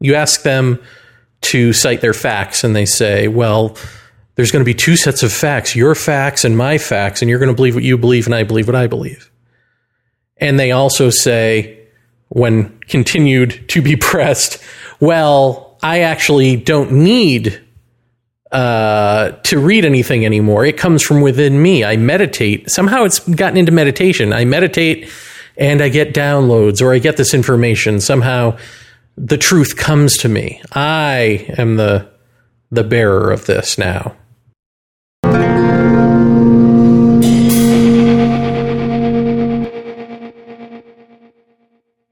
You ask them to cite their facts, and they say, well, there's going to be two sets of facts your facts and my facts, and you're going to believe what you believe, and I believe what I believe. And they also say, when continued to be pressed, well, I actually don't need uh, to read anything anymore. It comes from within me. I meditate. Somehow it's gotten into meditation. I meditate and I get downloads or I get this information. Somehow the truth comes to me. I am the the bearer of this now.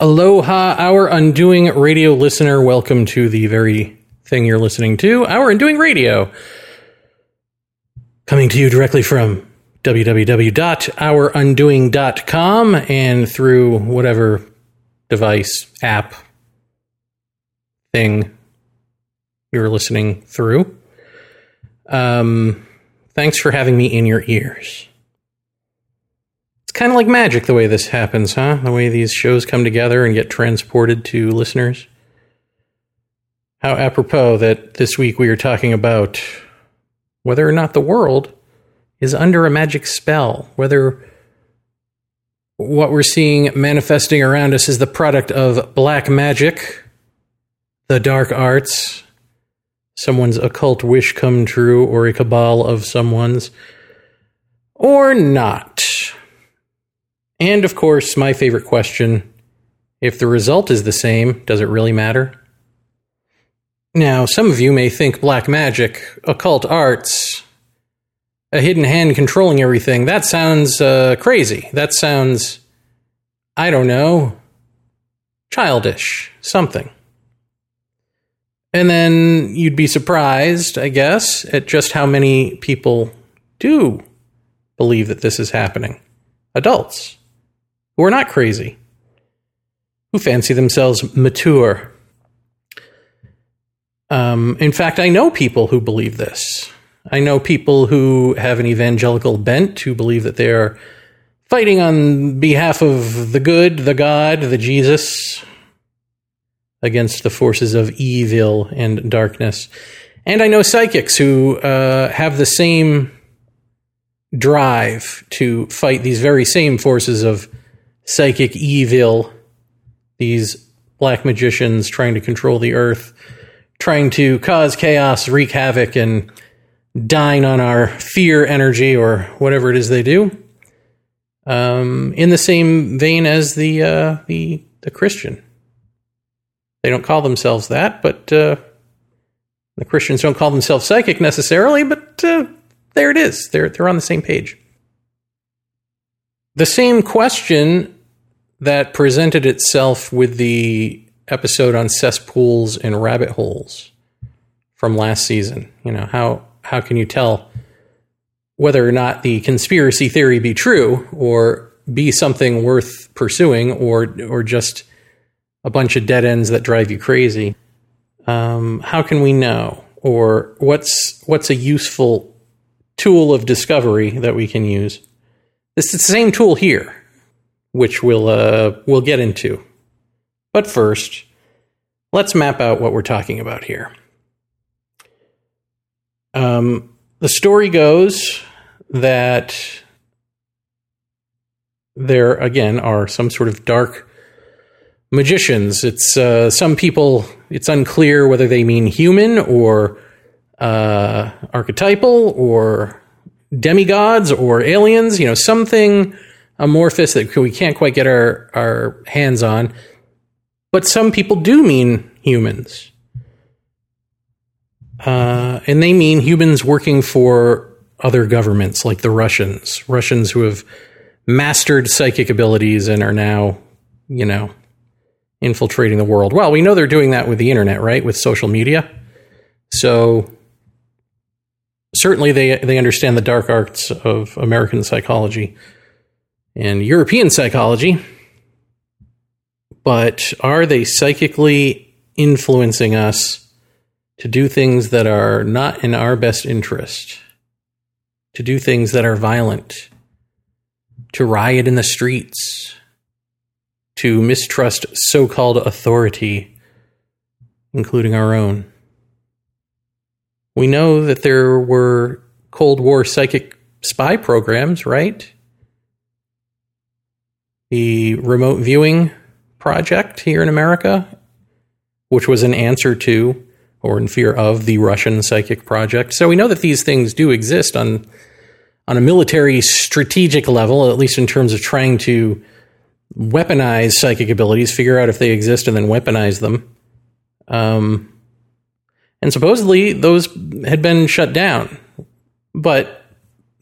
Aloha, our undoing radio listener. Welcome to the very thing you're listening to, our undoing radio. Coming to you directly from www.ourundoing.com and through whatever device, app, thing you're listening through. Um, thanks for having me in your ears. It's kind of like magic the way this happens, huh? The way these shows come together and get transported to listeners. How apropos that this week we are talking about whether or not the world is under a magic spell, whether what we're seeing manifesting around us is the product of black magic, the dark arts, someone's occult wish come true, or a cabal of someone's, or not. And of course, my favorite question if the result is the same, does it really matter? Now, some of you may think black magic, occult arts, a hidden hand controlling everything, that sounds uh, crazy. That sounds, I don't know, childish, something. And then you'd be surprised, I guess, at just how many people do believe that this is happening. Adults who are not crazy, who fancy themselves mature um, in fact, I know people who believe this. I know people who have an evangelical bent who believe that they are fighting on behalf of the good, the God, the Jesus, against the forces of evil and darkness. And I know psychics who uh, have the same drive to fight these very same forces of psychic evil, these black magicians trying to control the earth trying to cause chaos, wreak havoc, and dine on our fear energy or whatever it is they do. Um, in the same vein as the uh, the the Christian, they don't call themselves that, but uh, the Christians don't call themselves psychic necessarily. But uh, there it is; they're they're on the same page. The same question that presented itself with the episode on cesspools and rabbit holes from last season. You know, how how can you tell whether or not the conspiracy theory be true or be something worth pursuing or or just a bunch of dead ends that drive you crazy? Um, how can we know? Or what's what's a useful tool of discovery that we can use? It's the same tool here, which we'll uh, we'll get into but first, let's map out what we're talking about here. Um, the story goes that there, again, are some sort of dark magicians. It's uh, some people, it's unclear whether they mean human or uh, archetypal or demigods or aliens, you know, something amorphous that we can't quite get our, our hands on. But some people do mean humans. Uh, and they mean humans working for other governments like the Russians, Russians who have mastered psychic abilities and are now, you know, infiltrating the world. Well, we know they're doing that with the internet, right? With social media. So certainly they they understand the dark arts of American psychology and European psychology but are they psychically influencing us to do things that are not in our best interest? To do things that are violent? To riot in the streets? To mistrust so called authority? including our own. We know that there were Cold War psychic spy programs, right? The remote viewing project here in America, which was an answer to or in fear of the Russian psychic project. So we know that these things do exist on on a military strategic level, at least in terms of trying to weaponize psychic abilities, figure out if they exist, and then weaponize them. Um, and supposedly those had been shut down. But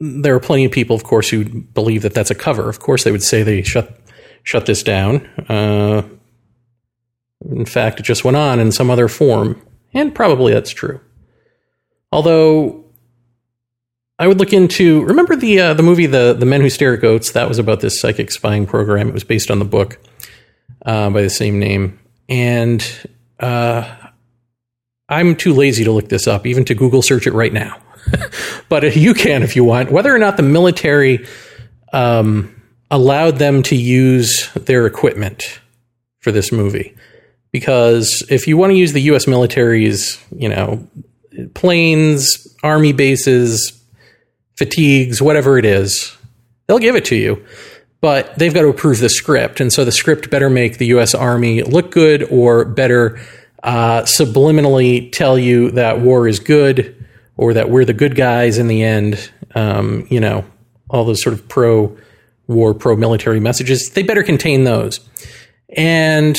there are plenty of people, of course, who believe that that's a cover. Of course, they would say they shut shut this down. Uh, in fact, it just went on in some other form, and probably that's true. Although I would look into remember the uh, the movie the the Men Who Stare at Goats that was about this psychic spying program. It was based on the book uh, by the same name, and uh, I'm too lazy to look this up, even to Google search it right now. but you can if you want. Whether or not the military um, allowed them to use their equipment for this movie, because if you want to use the U.S. military's, you know, planes, army bases, fatigues, whatever it is, they'll give it to you. But they've got to approve the script, and so the script better make the U.S. Army look good, or better uh, subliminally tell you that war is good or that we're the good guys in the end. Um, you know, all those sort of pro war, pro military messages. They better contain those. And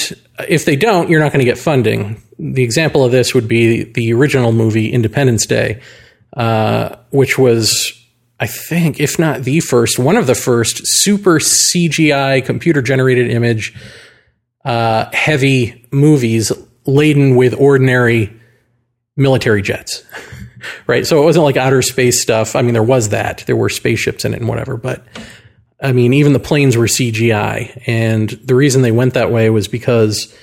if they don't, you're not going to get funding. The example of this would be the original movie Independence Day, uh, which was, I think, if not the first, one of the first super CGI computer generated image uh, heavy movies laden with ordinary military jets. right? So it wasn't like outer space stuff. I mean, there was that. There were spaceships in it and whatever, but I mean, even the planes were CGI. And the reason they went that way was because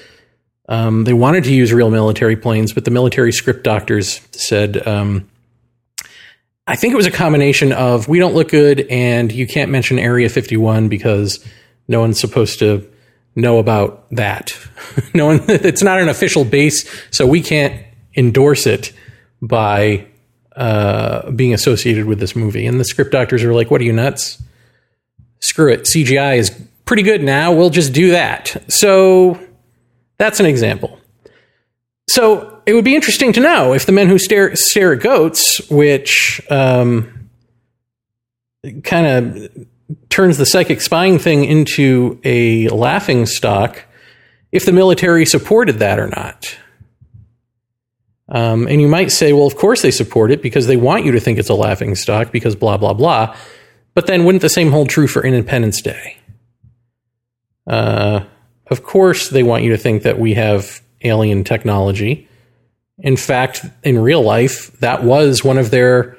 um, they wanted to use real military planes, but the military script doctors said, um, I think it was a combination of we don't look good and you can't mention Area 51 because no one's supposed to know about that. no one, it's not an official base, so we can't endorse it by uh, being associated with this movie. And the script doctors are like, "What are you nuts? Screw it. CGI is pretty good now. We'll just do that." So that's an example. So it would be interesting to know if the men who stare stare at goats, which um, kind of turns the psychic spying thing into a laughing stock if the military supported that or not. Um, and you might say, well, of course they support it because they want you to think it's a laughing stock because blah, blah, blah. But then wouldn't the same hold true for Independence Day? Uh, of course, they want you to think that we have alien technology. In fact, in real life, that was one of their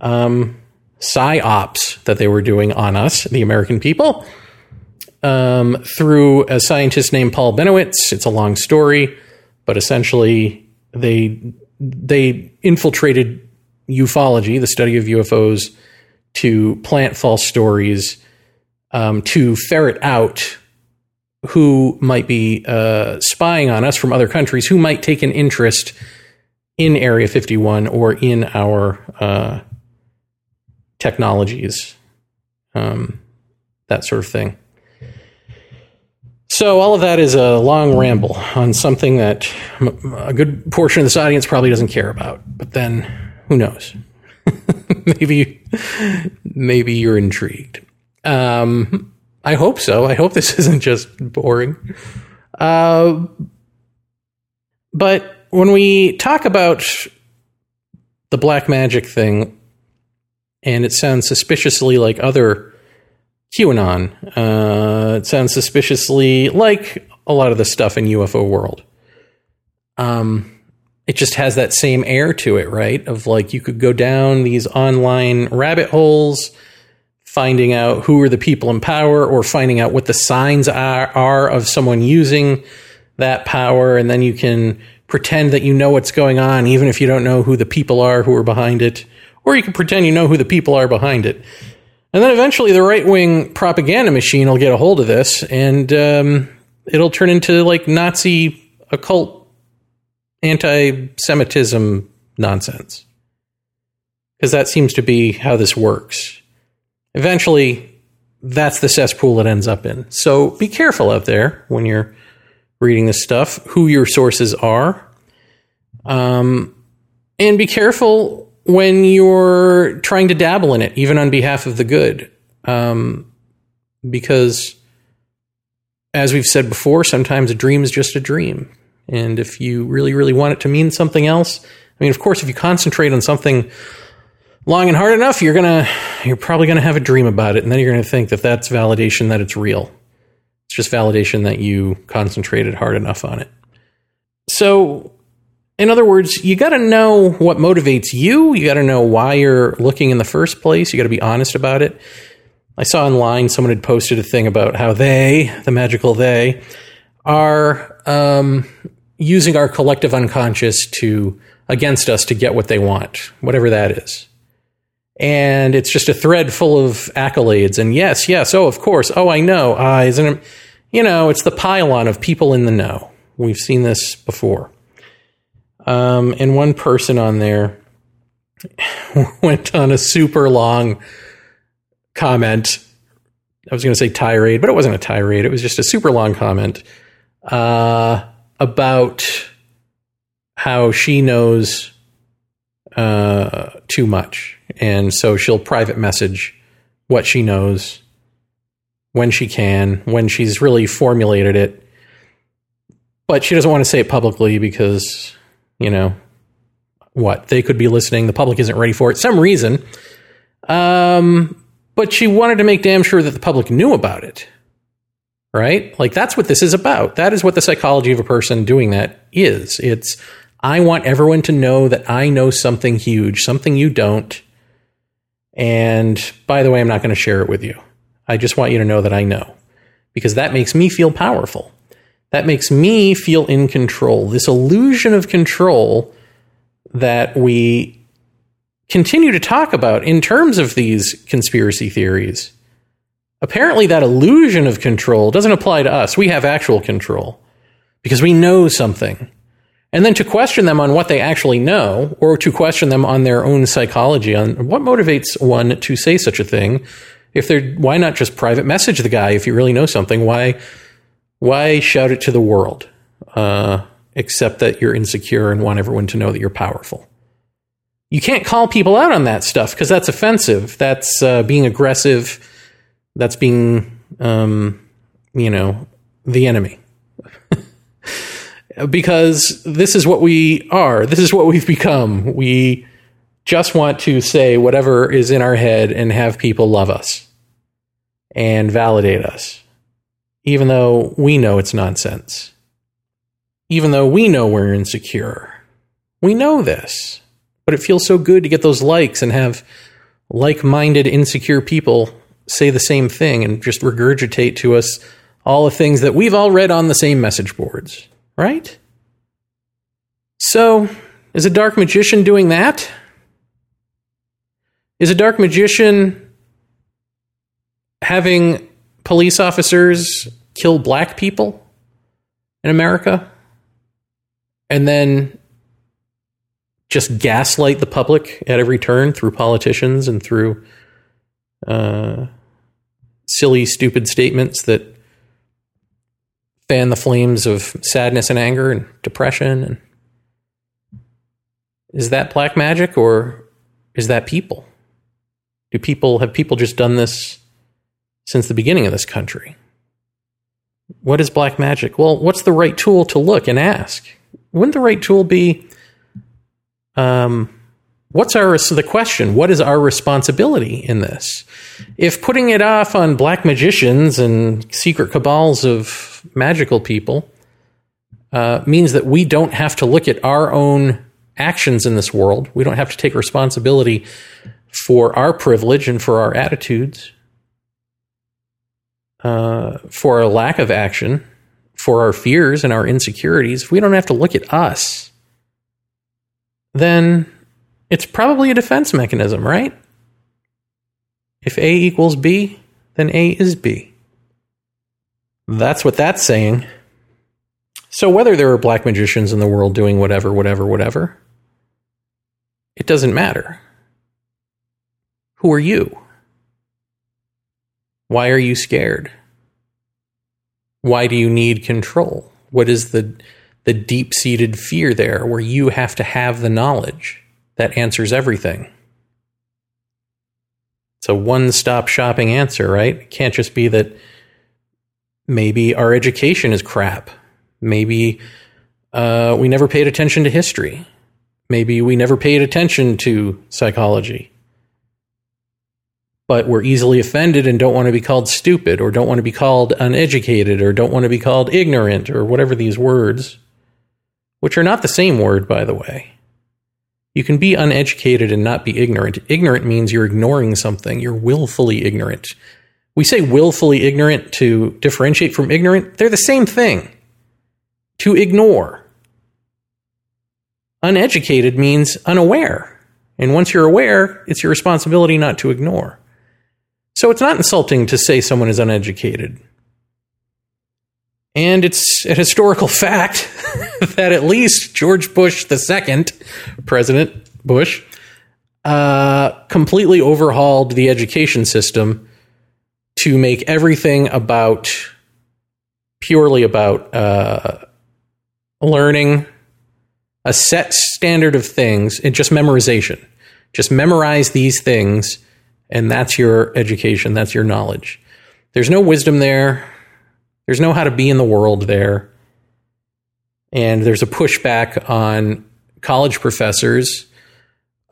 um, psyops that they were doing on us, the American people, um, through a scientist named Paul Bennewitz. It's a long story, but essentially they they infiltrated ufology, the study of UFOs, to plant false stories, um, to ferret out who might be uh, spying on us from other countries, who might take an interest in Area 51 or in our uh, technologies, um, that sort of thing. So, all of that is a long ramble on something that a good portion of this audience probably doesn't care about. But then, who knows? maybe, maybe you're intrigued. Um, I hope so. I hope this isn't just boring. Uh, but when we talk about the black magic thing, and it sounds suspiciously like other QAnon. Uh, it sounds suspiciously like a lot of the stuff in UFO world. Um, it just has that same air to it, right? Of like you could go down these online rabbit holes, finding out who are the people in power, or finding out what the signs are, are of someone using that power, and then you can pretend that you know what's going on, even if you don't know who the people are who are behind it or you can pretend you know who the people are behind it. And then eventually the right wing propaganda machine will get a hold of this and um, it'll turn into like Nazi occult anti Semitism nonsense. Because that seems to be how this works. Eventually, that's the cesspool it ends up in. So be careful out there when you're reading this stuff, who your sources are. Um, and be careful when you're trying to dabble in it, even on behalf of the good. Um, because, as we've said before, sometimes a dream is just a dream. And if you really, really want it to mean something else, I mean, of course, if you concentrate on something long and hard enough, you're gonna, you're probably gonna have a dream about it, and then you're gonna think that that's validation that it's real. It's just validation that you concentrated hard enough on it. So, in other words, you got to know what motivates you. You got to know why you're looking in the first place. You got to be honest about it. I saw online someone had posted a thing about how they, the magical they, are um, using our collective unconscious to against us to get what they want, whatever that is. And it's just a thread full of accolades. And yes, yes, oh, of course, oh, I know. Uh, isn't it? You know, it's the pylon of people in the know. We've seen this before. Um, and one person on there went on a super long comment. I was going to say tirade, but it wasn't a tirade. It was just a super long comment uh, about how she knows uh, too much. And so she'll private message what she knows when she can, when she's really formulated it. But she doesn't want to say it publicly because, you know, what? They could be listening. The public isn't ready for it. Some reason. Um, but she wanted to make damn sure that the public knew about it. Right? Like that's what this is about. That is what the psychology of a person doing that is. It's I want everyone to know that I know something huge, something you don't. And by the way, I'm not going to share it with you. I just want you to know that I know because that makes me feel powerful. That makes me feel in control. This illusion of control that we continue to talk about in terms of these conspiracy theories. Apparently, that illusion of control doesn't apply to us. We have actual control because we know something. And then to question them on what they actually know, or to question them on their own psychology, on what motivates one to say such a thing. If they're, why not just private message the guy if you really know something? Why, why shout it to the world? Uh, except that you're insecure and want everyone to know that you're powerful you can't call people out on that stuff because that's offensive. That's uh, being aggressive. That's being, um, you know, the enemy. because this is what we are. This is what we've become. We just want to say whatever is in our head and have people love us and validate us, even though we know it's nonsense. Even though we know we're insecure. We know this. But it feels so good to get those likes and have like minded, insecure people say the same thing and just regurgitate to us all the things that we've all read on the same message boards, right? So, is a dark magician doing that? Is a dark magician having police officers kill black people in America and then just gaslight the public at every turn through politicians and through uh, silly, stupid statements that fan the flames of sadness and anger and depression. And is that black magic or is that people? Do people have people just done this since the beginning of this country? What is black magic? Well, what's the right tool to look and ask? Wouldn't the right tool be um, what's our so the question? What is our responsibility in this? If putting it off on black magicians and secret cabals magical people uh, means that we don't have to look at our own actions in this world, we don't have to take responsibility for our privilege and for our attitudes, uh, for our lack of action, for our fears and our insecurities. We don't have to look at us then it's probably a defense mechanism, right? If A equals B, then A is B. That's what that's saying. So whether there are black magicians in the world doing whatever, whatever, whatever, it doesn't matter. Who are you? Why are you scared? Why do you need control? What is the the deep-seated fear there where you have to have the knowledge that answers everything? It's a one-stop shopping answer, right? It can't just be that maybe our education is crap. Maybe uh, we never paid attention to history. Maybe we never paid attention to psychology but we're easily offended and don't want to be called stupid or don't want to be called uneducated or don't want to be called ignorant or whatever these words, which are not the same word, by the way. You can be uneducated and not be ignorant. Ignorant means you're ignoring something, you're willfully ignorant. We say willfully ignorant to differentiate from ignorant, they're the same thing. To ignore. Uneducated means unaware. And once you're aware, it's your responsibility not to ignore. So it's not insulting to say someone is uneducated. And it's a historical fact that at least George Bush II, President Bush, uh, completely overhauled the education system to make everything about purely about uh, learning a set standard of things and just memorization. Just memorize these things and that's your education, that's your knowledge. There's no wisdom there. There's no how to be in the world there. And there's a pushback on college professors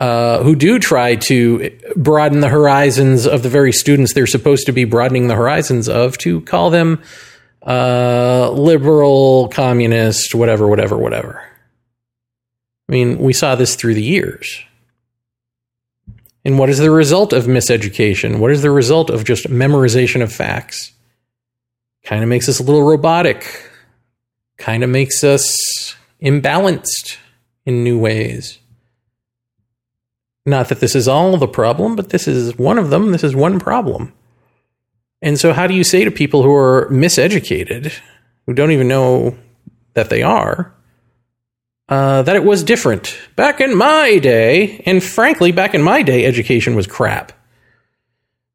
uh, who do try to broaden the horizons of the very students they're supposed to be broadening the horizons of to call them uh, liberal, communist, whatever, whatever, whatever. I mean, we saw this through the years. And what is the result of miseducation? What is the result of just memorization of facts? Kind of makes us a little robotic, kind of makes us imbalanced in new ways. Not that this is all the problem, but this is one of them. This is one problem. And so, how do you say to people who are miseducated, who don't even know that they are, uh, that it was different. Back in my day, and frankly, back in my day, education was crap.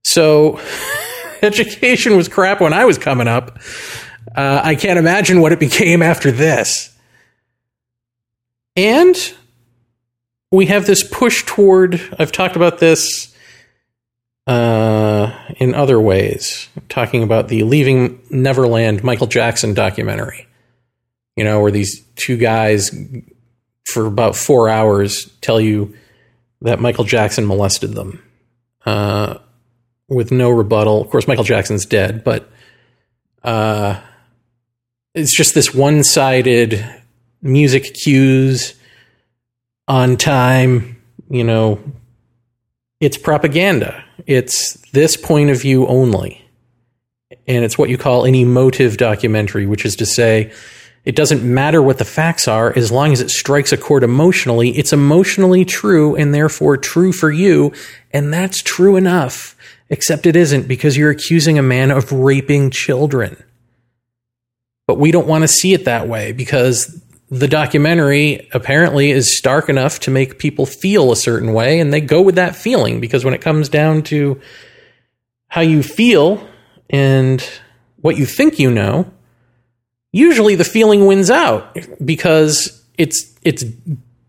So, education was crap when I was coming up. Uh, I can't imagine what it became after this. And we have this push toward, I've talked about this uh, in other ways, talking about the Leaving Neverland Michael Jackson documentary you know, where these two guys for about four hours tell you that Michael Jackson molested them uh, with no rebuttal. Of course, Michael Jackson's dead, but uh, it's just this one sided music cues on time, you know, it's propaganda. It's this point of view only. And it's what you call an emotive documentary, which is to say, it doesn't matter what the facts are as long as it strikes a chord emotionally. It's emotionally true and therefore true for you. And that's true enough, except it isn't because you're accusing a man of raping children. But we don't want to see it that way because the documentary apparently is stark enough to make people feel a certain way and they go with that feeling because when it comes down to how you feel and what you think you know, usually the feeling wins out because it's it's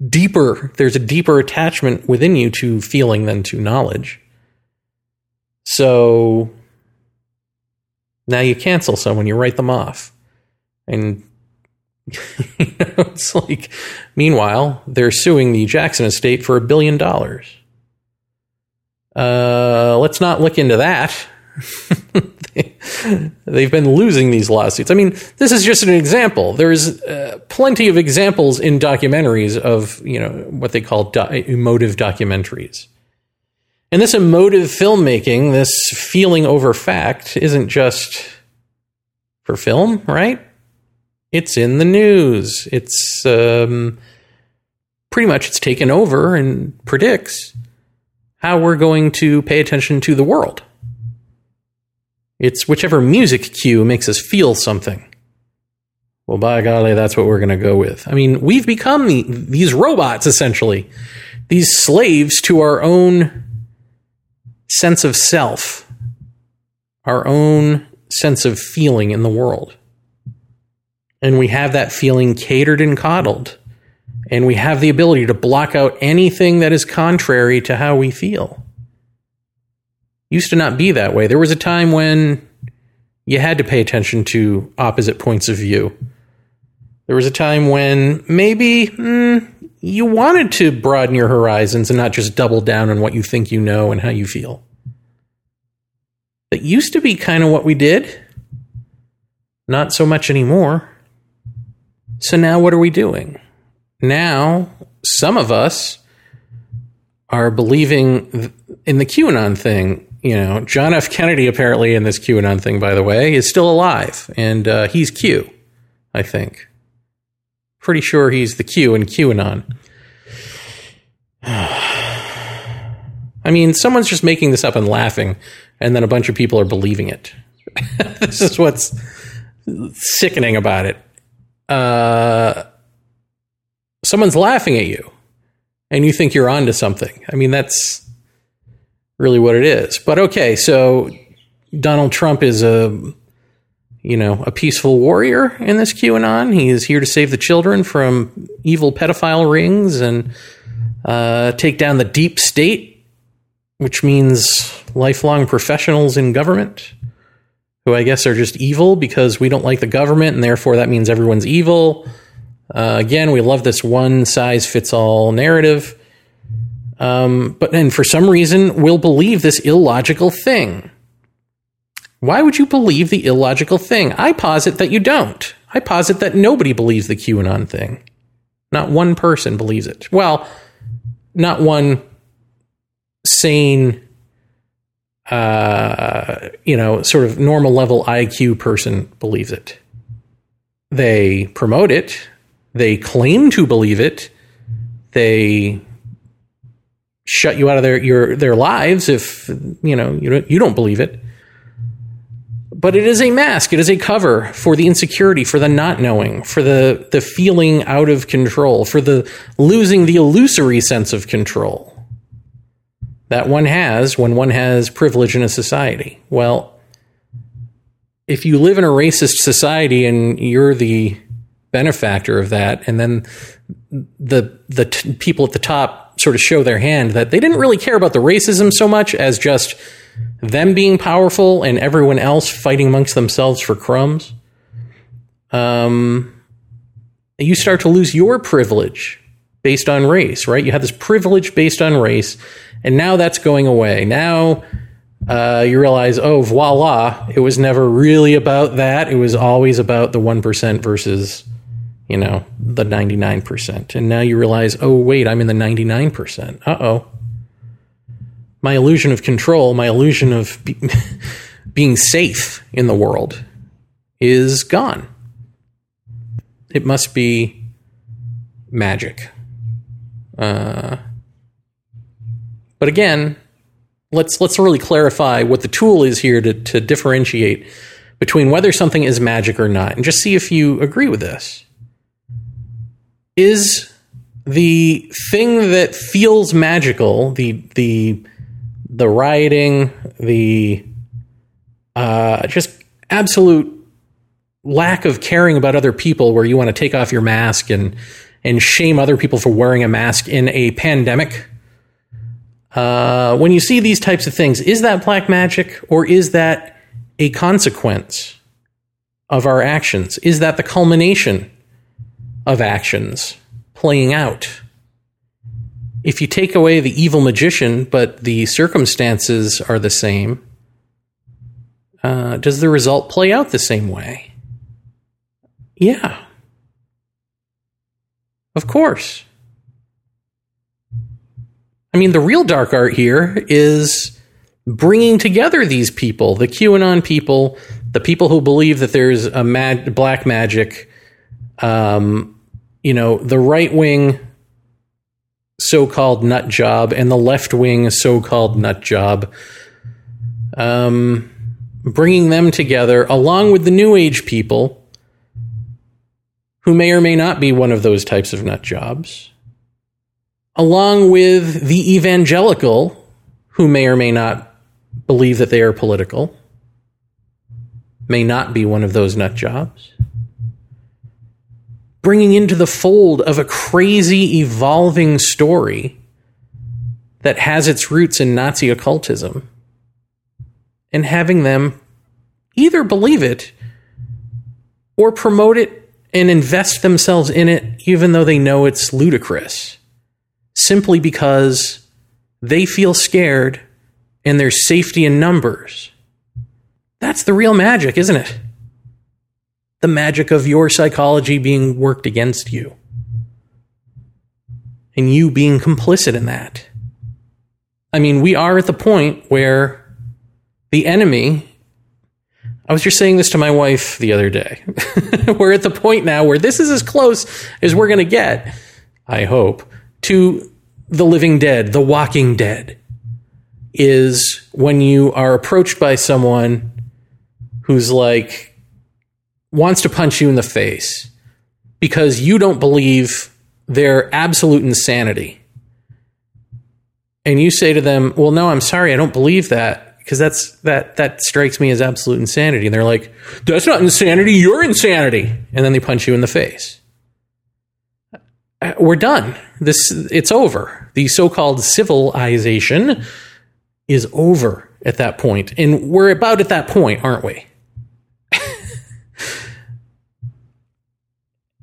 deeper there's a deeper attachment within you to feeling than to knowledge. So now you cancel someone you write them off and it's like meanwhile they're suing the jackson estate for a billion dollars uh, let's not look into that They've been losing these lawsuits. I mean, this is just an example. There's uh, plenty of examples in documentaries of, you know, what they call do- emotive documentaries. And this emotive filmmaking, this feeling over fact, isn't just for film, right? It's in the news. It's um, pretty much it's taken over and predicts how we're going to pay attention to the world. It's whichever music cue makes us feel something. Well, by golly, that's what we're going to go with. I mean, we've become the, these robots essentially, these slaves to our own sense of self, our own sense of feeling in the world. And we have that feeling catered and coddled. And we have the ability to block out anything that is contrary to how we feel. Used to not be that way. There was a time when you had to pay attention to opposite points of view. There was a time when maybe mm, you wanted to broaden your horizons and not just double down on what you think you know and how you feel. That used to be kind of what we did. Not so much anymore. So now what are we doing? Now, some of us are believing in the QAnon thing. You know, John F. Kennedy apparently in this QAnon thing, by the way, is still alive, and uh, he's Q, I think. Pretty sure he's the Q in QAnon. I mean, someone's just making this up and laughing, and then a bunch of people are believing it. this is what's sickening about it. Uh, someone's laughing at you, and you think you're onto something. I mean, that's really what it is. But okay, so Donald Trump is a you know a peaceful warrior in this QAnon. He is here to save the children from evil pedophile rings and uh, take down the deep state which means lifelong professionals in government who I guess are just evil because we don't like the government, and therefore that means everyone's evil. Uh, again, we love this one size fits all narrative. Um, but then for some reason, we'll believe this illogical thing. Why would you believe the illogical thing? I posit that you don't. I posit that nobody believes the QAnon thing. Not one person believes it. Well, not one sane, uh, you know, sort of normal level IQ person believes it. They promote it. They claim to believe it. They shut you out of their your their lives if you know you don't, you don't believe it. But it is a mask. It is a cover for the insecurity, for the not knowing, for the the feeling out of control, for the losing the illusory sense of control that one has when one has privilege in a society. Well, if you live in a racist society and you're the benefactor of that, and then the the t- people at the top sort of show their hand that they didn't really care about the racism so much as just them being powerful and everyone else fighting amongst themselves for crumbs. Um, you start to lose your privilege based on race, right? You have this privilege based on race and now that's going away. Now uh, you realize, oh, voila, it was never really about that. It was always about the 1% versus, you know, the 99%. And now you realize, oh, wait, I'm in the 99%. Uh oh. My illusion of control, my illusion of be- being safe in the world is gone. It must be magic. Uh, but again, let's let's really clarify what the tool is here to, to differentiate between whether something is magic or not, and just see if you agree with this. Is the thing that feels magical, the the the rioting, the uh, just absolute lack of caring about other people, where you want to take off your mask and and shame other people for wearing a mask in a pandemic uh, when you see these types of things, is that black magic or is that a consequence of our actions? Is that the culmination of actions playing out? If you take away the evil magician, but the circumstances are the same, uh, does the result play out the same way? Yeah. Of course. I mean, the real dark art here is bringing together these people, the QAnon people, the people who believe that there's a mad black magic, um, you know, the right wing so-called nut job and the left wing so-called nut job. Um, bringing them together along with the new age people who may or may not be one of those types of nut jobs, along with the evangelical who may or may not believe that they are political, may not be one of those nut jobs. Bringing into the fold of a crazy evolving story that has its roots in Nazi occultism and having them either believe it or promote it and invest themselves in it, even though they know it's ludicrous, simply because they feel scared and there's safety in numbers. That's the real magic, isn't it? The magic of your psychology being worked against you. And you being complicit in that. I mean, we are at the point where the enemy. I was just saying this to my wife the other day. we're at the point now where this is as close as we're going to get, I hope, to the living dead, the walking dead, is when you are approached by someone who's like, wants to punch you in the face because you don't believe their absolute insanity. And you say to them, Well, no, I'm sorry, I don't believe that because that's that that strikes me as absolute insanity. And they're like, "That's not insanity. You're insanity." And then they punch you in the face. We're done. This it's over. The so-called civilization is over at that point, and we're about at that point, aren't we?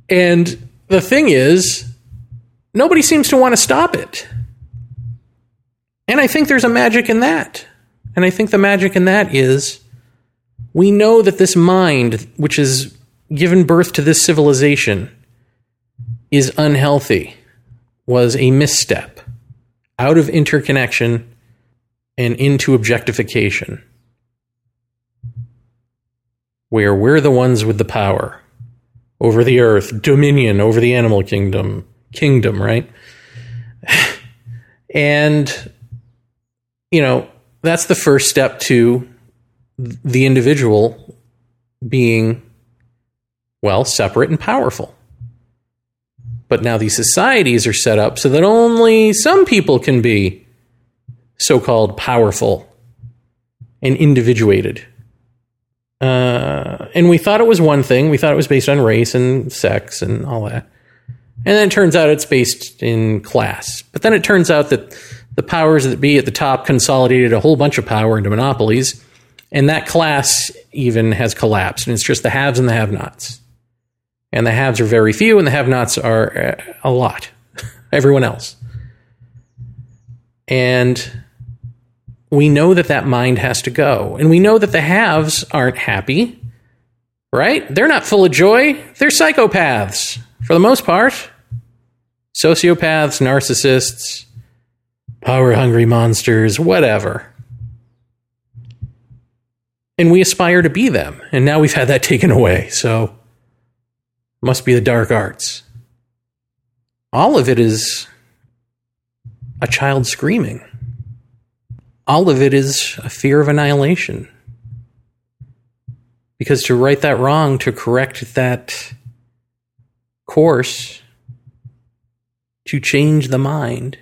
and the thing is, nobody seems to want to stop it. And I think there's a magic in that. And I think the magic in that is we know that this mind, which has given birth to this civilization, is unhealthy, was a misstep out of interconnection and into objectification, where we're the ones with the power over the earth, dominion over the animal kingdom, kingdom, right? and, you know, that's the first step to the individual being, well, separate and powerful. But now these societies are set up so that only some people can be so called powerful and individuated. Uh, and we thought it was one thing. We thought it was based on race and sex and all that. And then it turns out it's based in class. But then it turns out that the powers that be at the top consolidated a whole bunch of power into monopolies, and that class even has collapsed, and it's just the haves and the have nots. And the haves are very few, and the have nots are uh, a lot, everyone else. And we know that that mind has to go. And we know that the haves aren't happy, right? They're not full of joy. They're psychopaths for the most part. Sociopaths, narcissists, power hungry monsters, whatever. And we aspire to be them. And now we've had that taken away. So, must be the dark arts. All of it is a child screaming. All of it is a fear of annihilation. Because to right that wrong, to correct that course, to change the mind,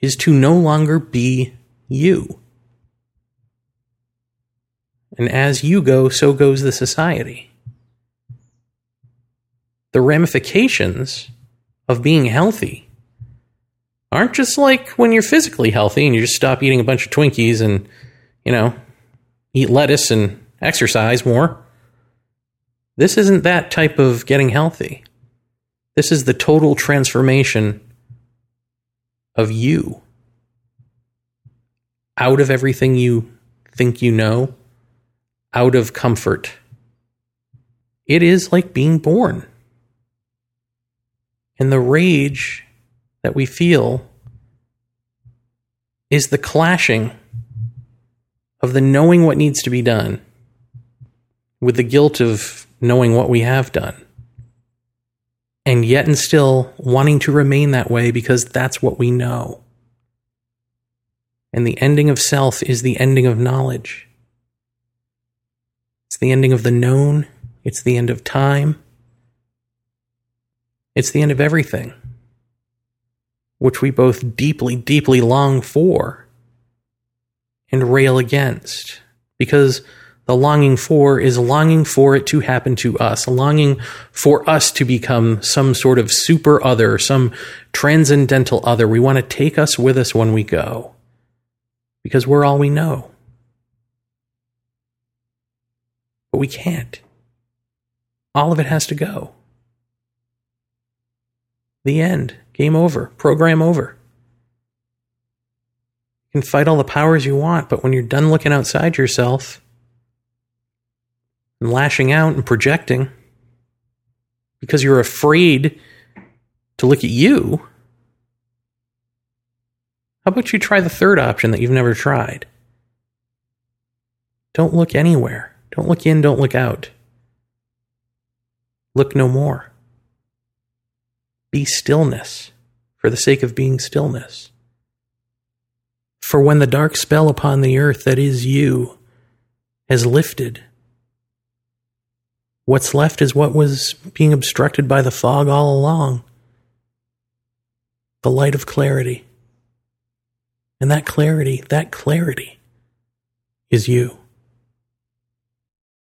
is to no longer be you. And as you go, so goes the society. The ramifications of being healthy aren't just like when you're physically healthy and you just stop eating a bunch of Twinkies and, you know, eat lettuce and exercise more. This isn't that type of getting healthy. This is the total transformation of you out of everything you think you know, out of comfort. It is like being born. And the rage that we feel is the clashing of the knowing what needs to be done with the guilt of knowing what we have done and yet and still wanting to remain that way because that's what we know. And the ending of self is the ending of knowledge. It's the ending of the known. It's the end of time. It's the end of everything, which we both deeply, deeply long for and rail against. Because the longing for is longing for it to happen to us, longing for us to become some sort of super other, some transcendental other. We want to take us with us when we go because we're all we know. But we can't. All of it has to go. The end. Game over. Program over. You can fight all the powers you want, but when you're done looking outside yourself and lashing out and projecting because you're afraid to look at you, how about you try the third option that you've never tried? Don't look anywhere. Don't look in, don't look out. Look no more. Be stillness for the sake of being stillness. For when the dark spell upon the earth that is you has lifted, what's left is what was being obstructed by the fog all along the light of clarity. And that clarity, that clarity is you.